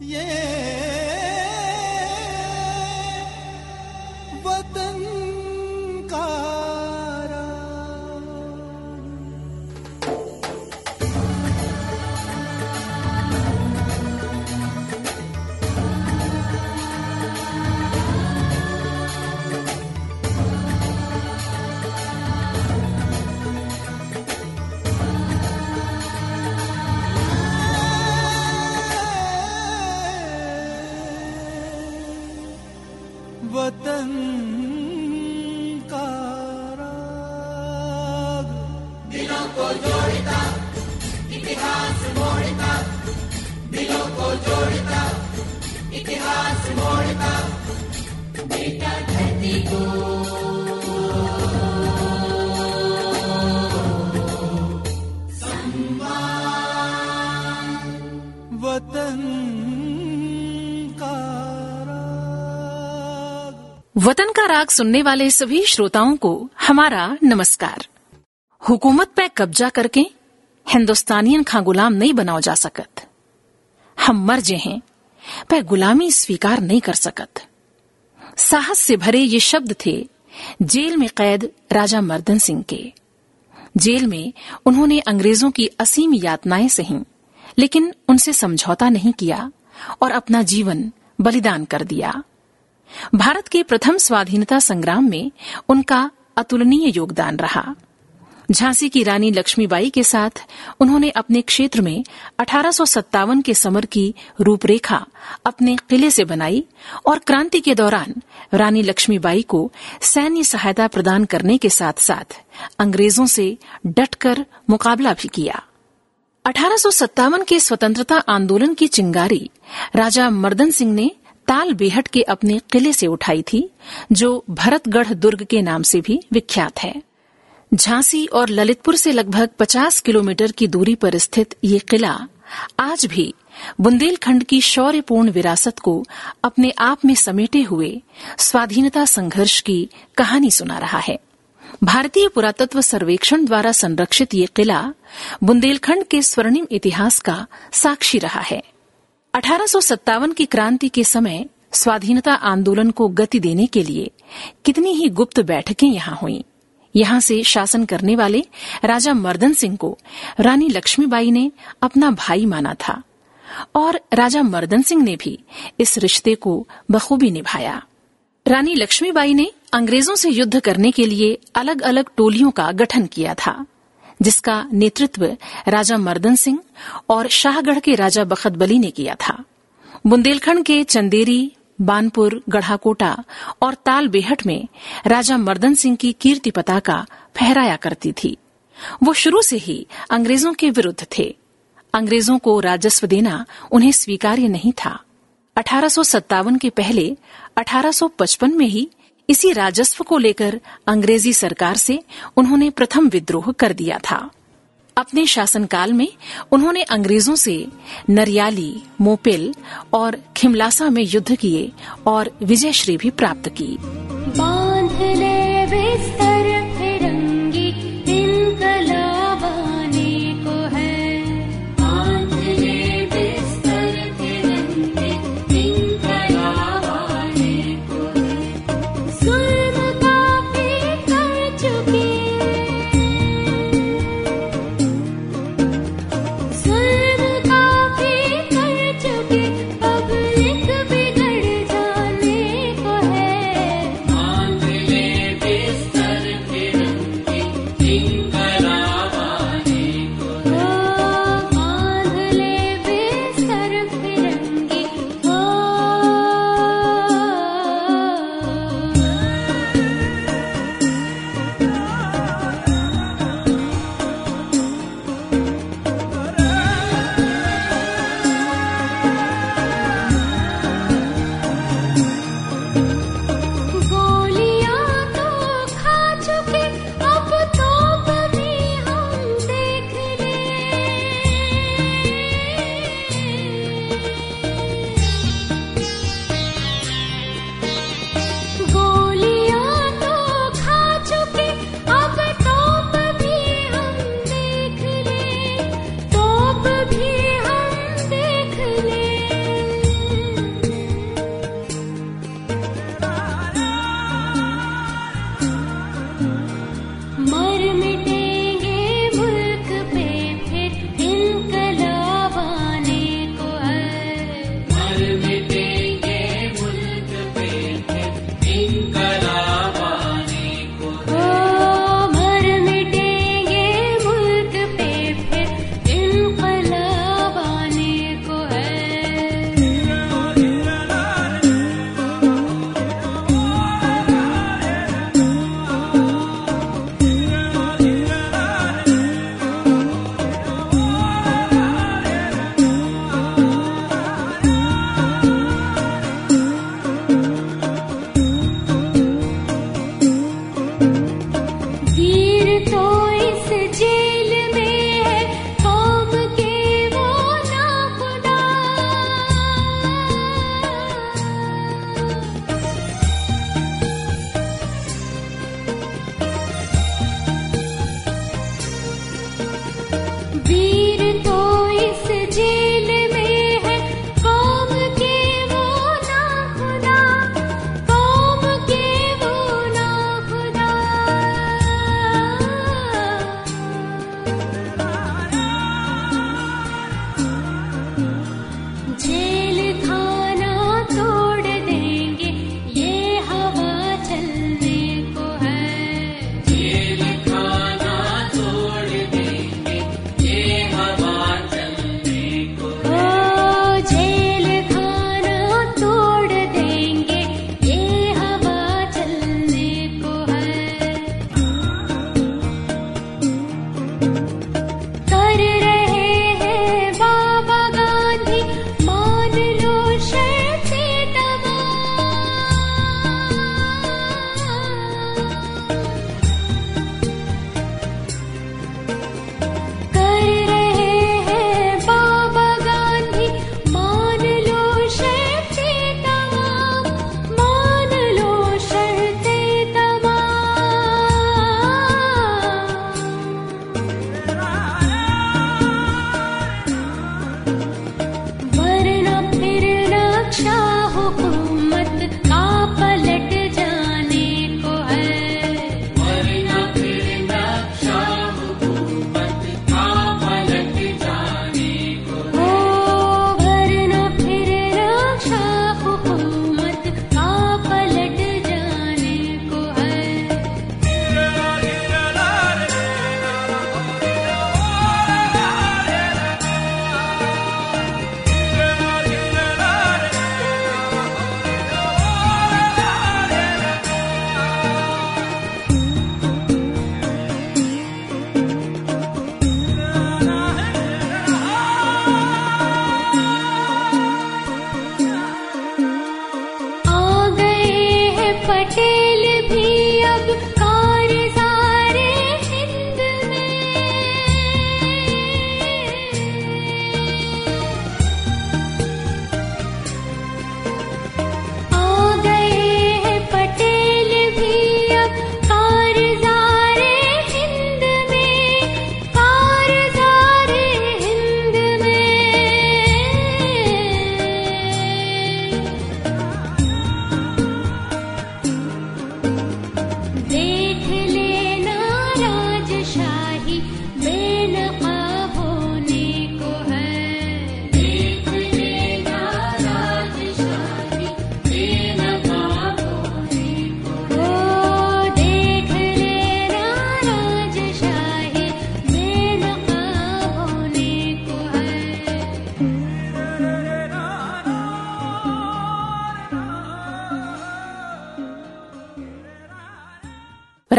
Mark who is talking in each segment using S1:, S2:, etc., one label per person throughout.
S1: वतन वतन का राग।
S2: सुनने वाले सभी श्रोताओं को हमारा नमस्कार। हुकूमत पे कब्जा करके हिंदुस्तानियन खा गुलाम नहीं बनाओ जा सकत। हम मर जे हैं, पे गुलामी स्वीकार नहीं कर सकत। साहस से भरे ये शब्द थे जेल में कैद राजा मर्दन सिंह के। जेल में उन्होंने अंग्रेज़ों की असीम यातनाएँ सही, लेकिन उनसे समझौता नहीं किया और अपना जीवन बलिदान कर दिया। भारत के प्रथम स्वाधीनता संग्राम में उनका अतुलनीय योगदान रहा। झांसी की रानी लक्ष्मीबाई के साथ उन्होंने अपने क्षेत्र में अठारह सौ सत्तावन के समर की रूपरेखा अपने किले से बनाई और क्रांति के दौरान रानी लक्ष्मीबाई को सैन्य सहायता प्रदान करने के साथ साथ अंग्रेज़ों से डटकर मुकाबला भी किया। अठारह सौ सत्तावन के स्वतंत्रता आंदोलन की चिंगारी राजा मर्दन सिंह ने ताल बेहट के अपने किले से उठाई थी, जो भरतगढ़ दुर्ग के नाम से भी विख्यात है। झांसी और ललितपुर से लगभग 50 किलोमीटर की दूरी पर स्थित ये किला आज भी बुंदेलखंड की शौर्यपूर्ण विरासत को अपने आप में समेटे हुए स्वाधीनता संघर्ष की कहानी सुना रहा है भारतीय पुरातत्व सर्वेक्षण द्वारा संरक्षित ये किला बुंदेलखंड के स्वर्णिम इतिहास का साक्षी रहा है अठारह की क्रांति के समय स्वाधीनता आंदोलन को गति देने के लिए कितनी ही गुप्त बैठकें यहाँ हुईं। यहाँ से शासन करने वाले राजा मर्दन सिंह को रानी लक्ष्मीबाई ने अपना भाई माना था। और राजा मर्दन सिंह ने भी इस रिश्ते को बखूबी निभाया। रानी लक्ष्मीबाई ने अंग्रेज़ों से युद्ध करने के लिए अलग अलग टोलियों का गठन किया था, जिसका नेतृत्व राजा मर्दन सिंह और शाहगढ़ के राजा बखतबली ने किया था। बुंदेलखंड के चंदेरी बानपुर, गढ़ाकोटा और ताल बेहट में राजा मर्दन सिंह की कीर्ति पताका फहराया करती थी। वो शुरू से ही अंग्रेज़ों के विरुद्ध थे। अंग्रेज़ों को राजस्व देना उन्हें स्वीकार्य नहीं था। अठारह के पहले 1855 में ही इसी राजस्व को लेकर अंग्रेज़ी सरकार से उन्होंने प्रथम विद्रोह कर दिया था। अपने शासनकाल में उन्होंने अंग्रेज़ों से नरियाली, मोपिल और खिमलासा में युद्ध किए और विजयश्री भी प्राप्त की।
S3: बाँध ले 自己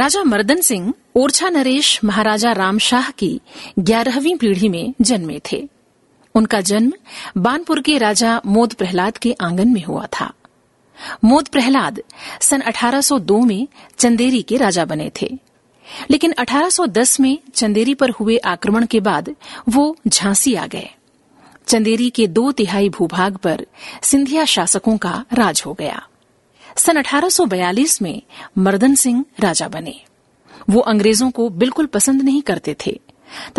S2: राजा मर्दन सिंह, ओरछा नरेश महाराजा रामशाह की ग्यारहवीं पीढ़ी में जन्मे थे। उनका जन्म बानपुर के राजा मोद प्रहलाद के आँगन में हुआ था। मोद प्रहलाद सन 1802 में चंदेरी के राजा बने थे। लेकिन 1810 में चंदेरी पर हुए आक्रमण के बाद वो झांसी आ गए। चंदेरी के दो तिहाई भूभाग पर सिंधिया शासकों का राज हो गया। सन 1842 में मर्दन सिंह राजा बने। वो अंग्रेज़ों को बिल्कुल पसंद नहीं करते थे,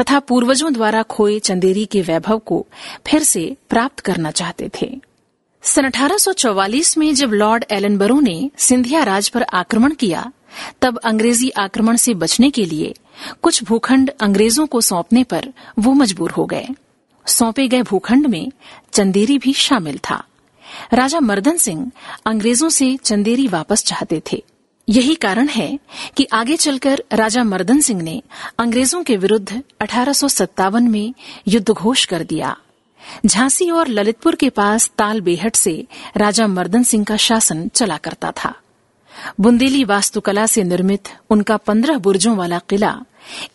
S2: तथा पूर्वजों द्वारा खोए चंदेरी के वैभव को फिर से प्राप्त करना चाहते थे। सन 1844 में जब लॉर्ड एलनबरो ने सिंधिया राज पर आक्रमण किया, तब अंग्रेज़ी आक्रमण से बचने के लिए कुछ भूखंड अंग्रेज़ों को सौंपने पर वो मजबूर हो गए। सौंपे गए भूखंड में चंदेरी भी शामिल था। राजा मर्दन सिंह अंग्रेज़ों से चंदेरी वापस चाहते थे। यही कारण है कि आगे चलकर राजा मर्दन सिंह ने अंग्रेज़ों के विरुद्ध अठारह सौ सत्तावन में युद्ध घोष कर दिया। झांसी और ललितपुर के पास ताल बेहट से राजा मर्दन सिंह का शासन चला करता था। बुंदेली वास्तुकला से निर्मित उनका पंद्रह बुर्जों वाला किला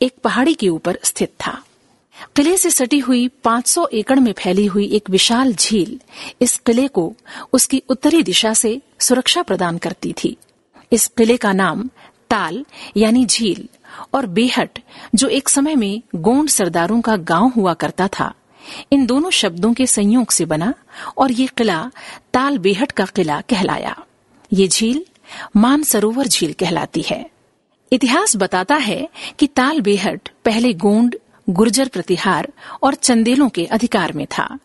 S2: एक पहाड़ी के ऊपर स्थित था। किले से सटी हुई 500 एकड़ में फैली हुई एक विशाल झील इस किले को उसकी उत्तरी दिशा से सुरक्षा प्रदान करती थी। इस किले का नाम ताल यानी झील और बेहट, जो एक समय में गोंड सरदारों का गाँव हुआ करता था, इन दोनों शब्दों के संयोग से बना और ये किला ताल बेहट का किला कहलाया। ये झील मानसरोवर झील कहलाती है। इतिहास बताता है कि ताल बेहट पहले गोंड गुर्जर प्रतिहार और चंदेलों के अधिकार में था।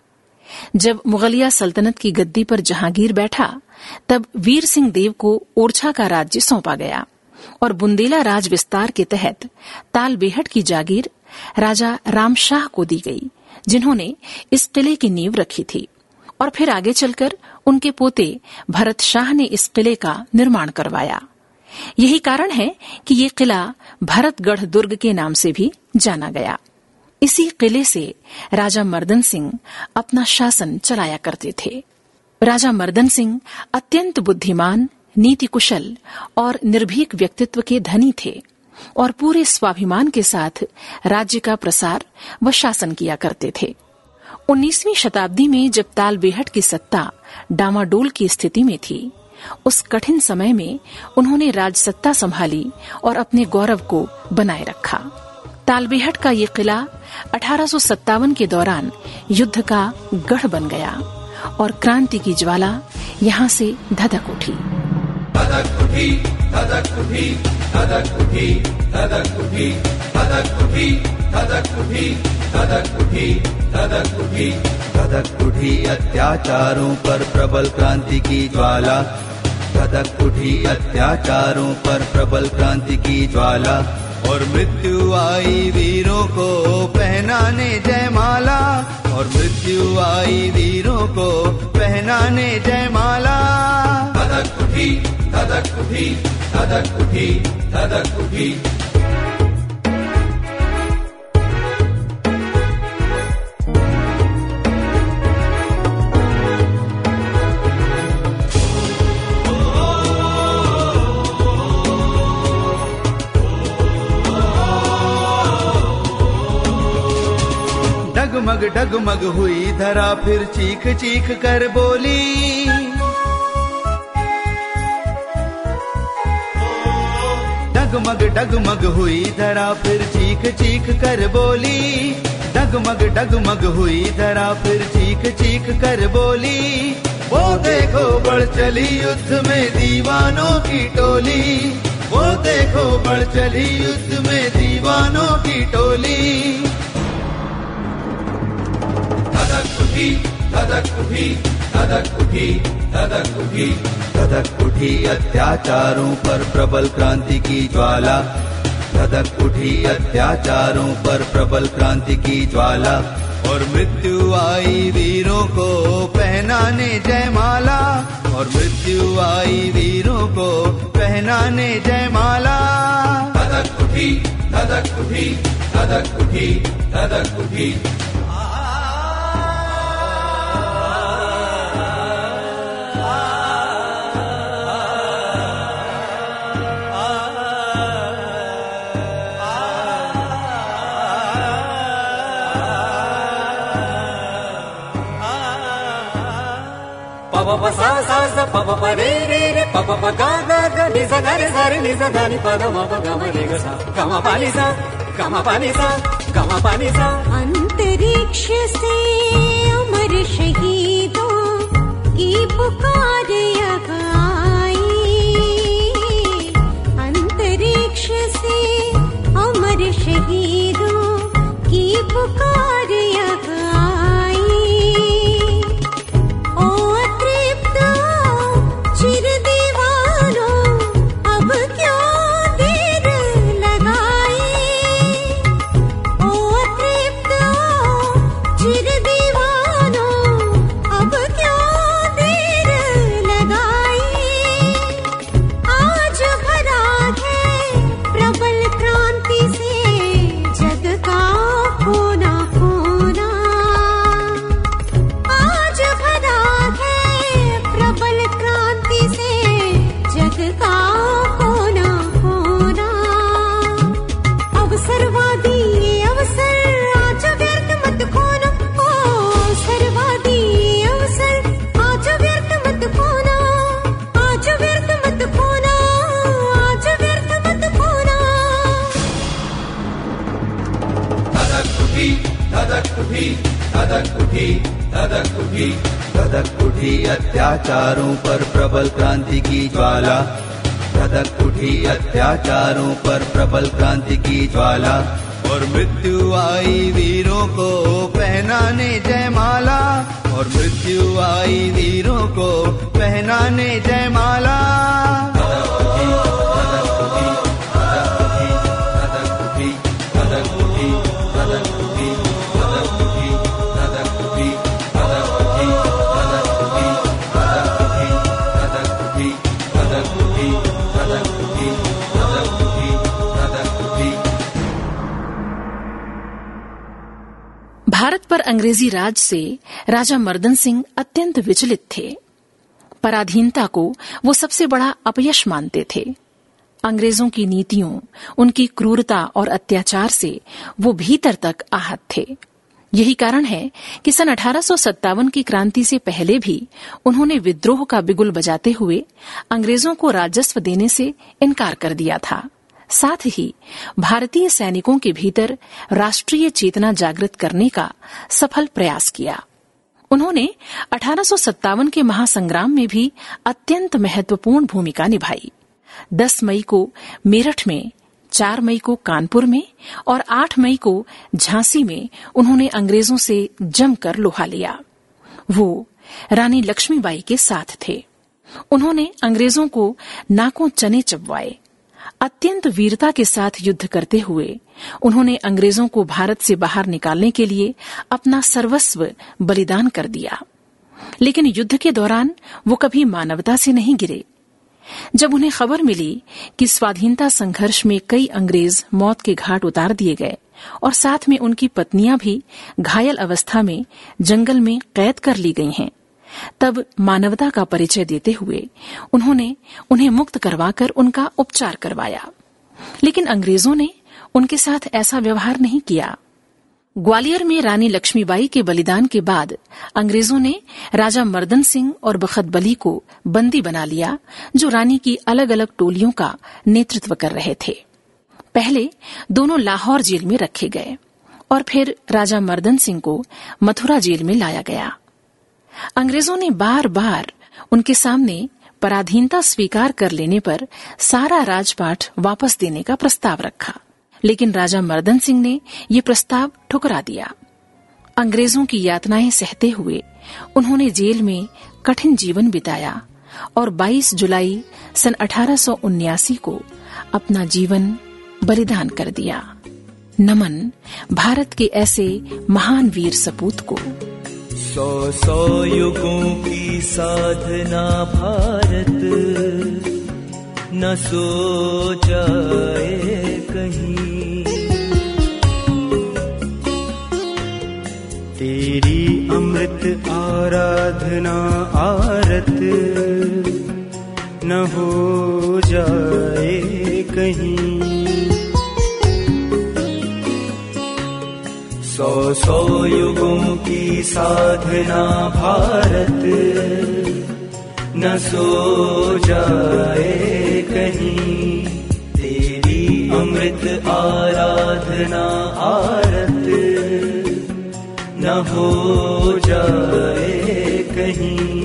S2: जब मुगलिया सल्तनत की गद्दी पर जहांगीर बैठा, तब वीर सिंह देव को ओरछा का राज्य सौंपा गया और बुंदेला राज विस्तार के तहत ताल बेहट की जागीर राजा रामशाह को दी गई, जिन्होंने इस किले की नींव रखी थी और फिर आगे चलकर उनके पोते भरत शाह ने इस किले का निर्माण करवाया। यही कारण है कि ये किला भरतगढ़ दुर्ग के नाम से भी जाना गया। इसी किले से राजा मर्दन सिंह अपना शासन चलाया करते थे। राजा मर्दन सिंह अत्यंत बुद्धिमान नीति कुशल और निर्भीक व्यक्तित्व के धनी थे और पूरे स्वाभिमान के साथ राज्य का प्रसार व शासन किया करते थे। 19वीं शताब्दी में जब ताल बेहट की सत्ता डामाडोल की स्थिति में थी, उस कठिन समय में उन्होंने राजसत्ता संभाली और अपने गौरव को बनाए रखा। तालबेहट का ये किला अठारह के दौरान युद्ध का गढ़ बन गया और क्रांति की ज्वाला यहाँ से धधक उठी।
S4: उठी उठी उठी अत्याचारों पर प्रबल क्रांति की ज्वाला। धधक उठी अत्याचारों पर प्रबल क्रांति की ज्वाला। और मृत्यु आई वीरों को पहनाने जयमाला। और मृत्यु आई वीरों को पहनाने जयमाला। धधक उठी धधक उठी धधक उठी धधक उठी। डगमग डगमग हुई, धरा फिर चीख चीख कर बोली। डगमग डगमग हुई, धरा फिर चीख चीख कर बोली। डगमग डगमग हुई, धरा फिर चीख चीख कर बोली। वो देखो बढ़ चली युद्ध में दीवानों की टोली। वो देखो बढ़ चली युद्ध में दीवानों की टोली। उठी, धधक उठी धधक उठी धधक उठी धधक उठी अत्याचारों पर प्रबल क्रांति की ज्वाला। धधक उठी अत्याचारों पर प्रबल क्रांति की ज्वाला। और मृत्यु आई वीरों को पहनाने जयमाला। और मृत्यु आई वीरों को पहनाने जयमाला। धधक उठी धधक उठी धधक उठी धधक उठी
S5: పబ సా సా స పబ ప రే రే రే పబ ప గా గా గ ని స గా రి స రి ని స ధ ని ప ద మ ప గ మ రి గ స. గ మ ప ని స గ మ ప ని స గ మ ప ని స.
S6: अंतरिक्ष से अमर शहीदों की पुकार आई अंतरिक्ष से अमर
S4: उठी, धधक उठी धधक उठी अत्याचारों पर प्रबल क्रांति की ज्वाला। धधक उठी अत्याचारों पर प्रबल क्रांति की ज्वाला। और मृत्यु आई वीरों को पहनाने जयमाला। और मृत्यु आई वीरों को पहनाने जयमाला।
S2: भारत पर अंग्रेज़ी राज से राजा मर्दन सिंह अत्यंत विचलित थे। पराधीनता को वो सबसे बड़ा अपयश मानते थे। अंग्रेज़ों की नीतियों, उनकी क्रूरता और अत्याचार से वो भीतर तक आहत थे। यही कारण है कि सन अठारह की क्रांति से पहले भी उन्होंने विद्रोह का बिगुल बजाते हुए अंग्रेज़ों को राजस्व देने से इनकार कर दिया था। साथ ही भारतीय सैनिकों के भीतर राष्ट्रीय चेतना जागृत करने का सफल प्रयास किया। उन्होंने अठारह सौ सत्तावन के महासंग्राम में भी अत्यंत महत्वपूर्ण भूमिका निभाई। 10 मई को मेरठ में 4 मई को कानपुर में और 8 मई को झांसी में उन्होंने अंग्रेज़ों से जमकर लोहा लिया। वो रानी लक्ष्मीबाई के साथ थे। उन्होंने अंग्रेज़ों को नाकों चने चबवाए। अत्यंत वीरता के साथ युद्ध करते हुए, उन्होंने अंग्रेज़ों को भारत से बाहर निकालने के लिए अपना सर्वस्व बलिदान कर दिया। लेकिन युद्ध के दौरान वो कभी मानवता से नहीं गिरे। जब उन्हें खबर मिली कि स्वाधीनता संघर्ष में कई अंग्रेज़ मौत के घाट उतार दिए गए और साथ में उनकी पत्नियाँ भी घायल अवस्था में जंगल में कैद कर ली गई हैं तब मानवता का परिचय देते हुए उन्होंने उन्हें मुक्त करवाकर उनका उपचार करवाया। लेकिन अंग्रेज़ों ने उनके साथ ऐसा व्यवहार नहीं किया। ग्वालियर में रानी लक्ष्मीबाई के बलिदान के बाद अंग्रेज़ों ने राजा मर्दन सिंह और बखत बली को बंदी बना लिया, जो रानी की अलग अलग टोलियों का नेतृत्व कर रहे थे। पहले दोनों लाहौर जेल में रखे गए और फिर राजा मर्दन सिंह को मथुरा जेल में लाया गया। अंग्रेज़ों ने बार बार उनके सामने पराधीनता स्वीकार कर लेने पर सारा राजपाठ वापस देने का प्रस्ताव रखा। लेकिन राजा मर्दन सिंह ने ये प्रस्ताव ठुकरा दिया। अंग्रेज़ों की यातनाएँ सहते हुए उन्होंने जेल में कठिन जीवन बिताया और 22 जुलाई सन अठारह को अपना जीवन बलिदान कर दिया। नमन भारत के ऐसे महान वीर सपूत को।
S7: सौ सौ युगों की साधना भारत। न सो जाए कहीं। तेरी अमृत आराधना आरत। न हो जाए कहीं। सौ सौ युगों की साधना भारत। न सो जाए कहीं। तेरी अमृत आराधना आरत। न हो जाए कहीं।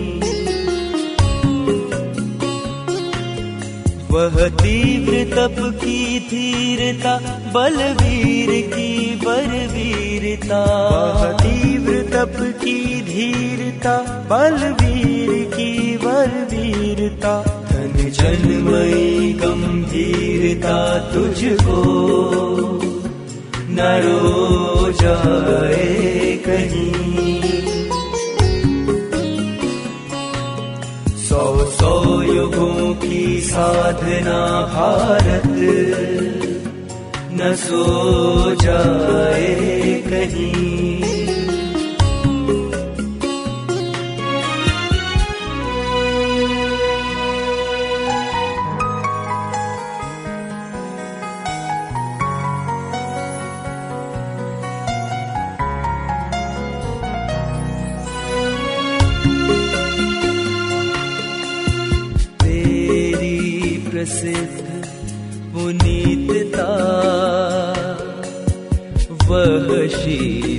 S7: वह तीव्र तप की धीरता बलवीर की बलवीरता। तीव्र तप की धीरता बलवीर की बलवीरता। धन जन्मयी गंभीरता तुझको। न रो जाए कहीं। सौ सौ युगों की साधना भारत न सो जाए कहीं।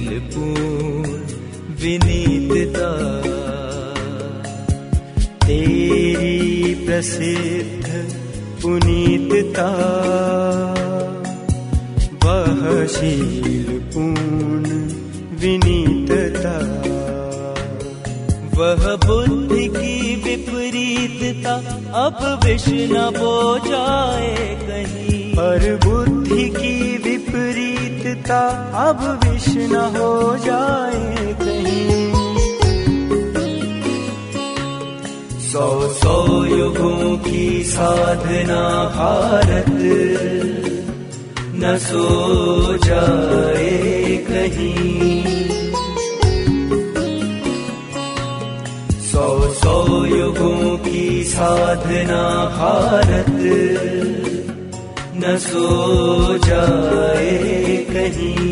S7: पूर्ण विनीतता तेरी प्रसिद्ध पुनीतता। वह शील पूर्ण विनीतता। वह बुद्धि की विपरीतता, अब विष न बो जाए कहीं। पर बुद्धि की विपरीतता अब विष न हो जाए कहीं। सौ सौ युगों की साधना भारत न सो जाए कहीं। सौ सौ युगों की साधना भारत सो जाए कहीं।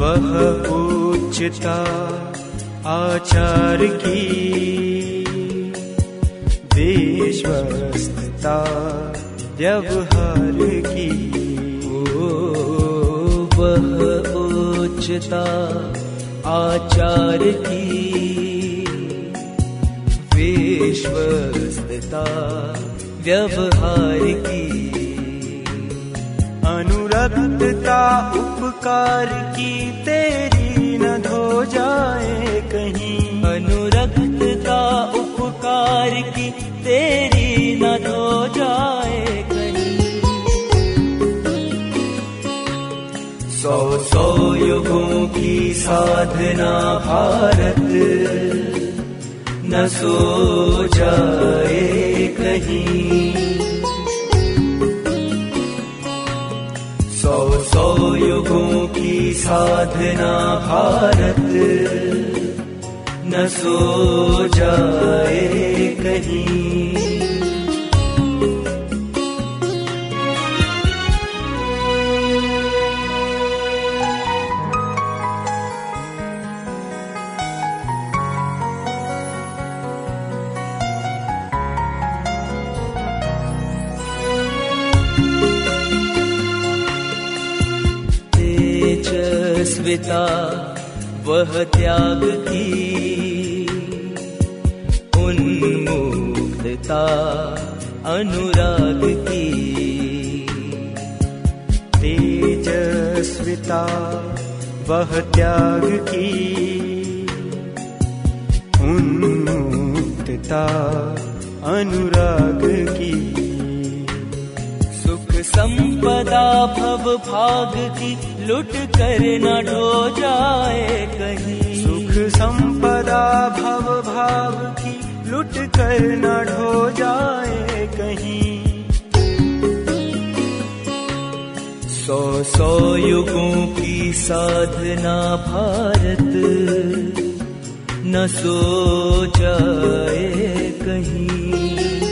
S7: वह उच्चता आचार की विश्वस्तता व्यवहार की। ओ वह उच्चता आचार की। विश्वस्तता व्यवहार की। अनुरक्तता उपकार की तेरी न धो जाए कहीं। अनुरक्तता उपकार की तेरी न धो जाए कहीं। सौ सौ युगों की साधना भारत, न सो जाए कहीं। सौ सौ युगों की साधना भारत सो जाए कहीं। तेजस्विता वह त्याग की उन्मुक्तता अनुराग की। तेजस्विता वह त्याग की। उन्मुक्तता अनुराग की। सुख संपदा भव भाग की लुट कर न ढो जाए कहीं। सुख संपदा भव भाव की लुट कर न ढो जाए कहीं। सौ सौ युगों की साधना भारत न सो जाए कहीं।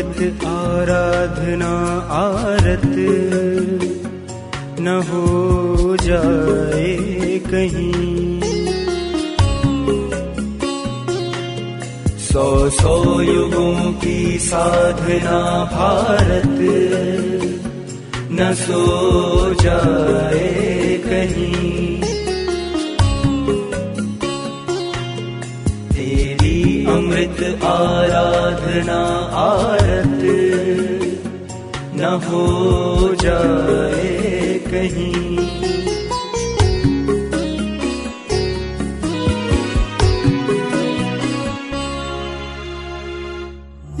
S7: अमृत आराधना आरत। न हो जाए कहीं। सौ सौ युगों की साधना भारत। न सो जाए कहीं। अमृत आराधना आरत। न हो जाए कहीं।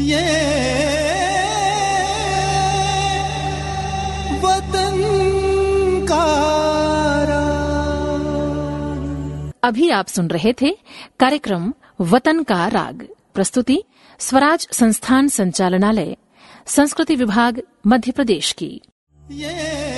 S1: ये वतन का
S2: अभी आप सुन रहे थे कार्यक्रम वतन का राग। प्रस्तुति स्वराज संस्थान संचालनालय संस्कृति विभाग मध्य प्रदेश की।
S1: ये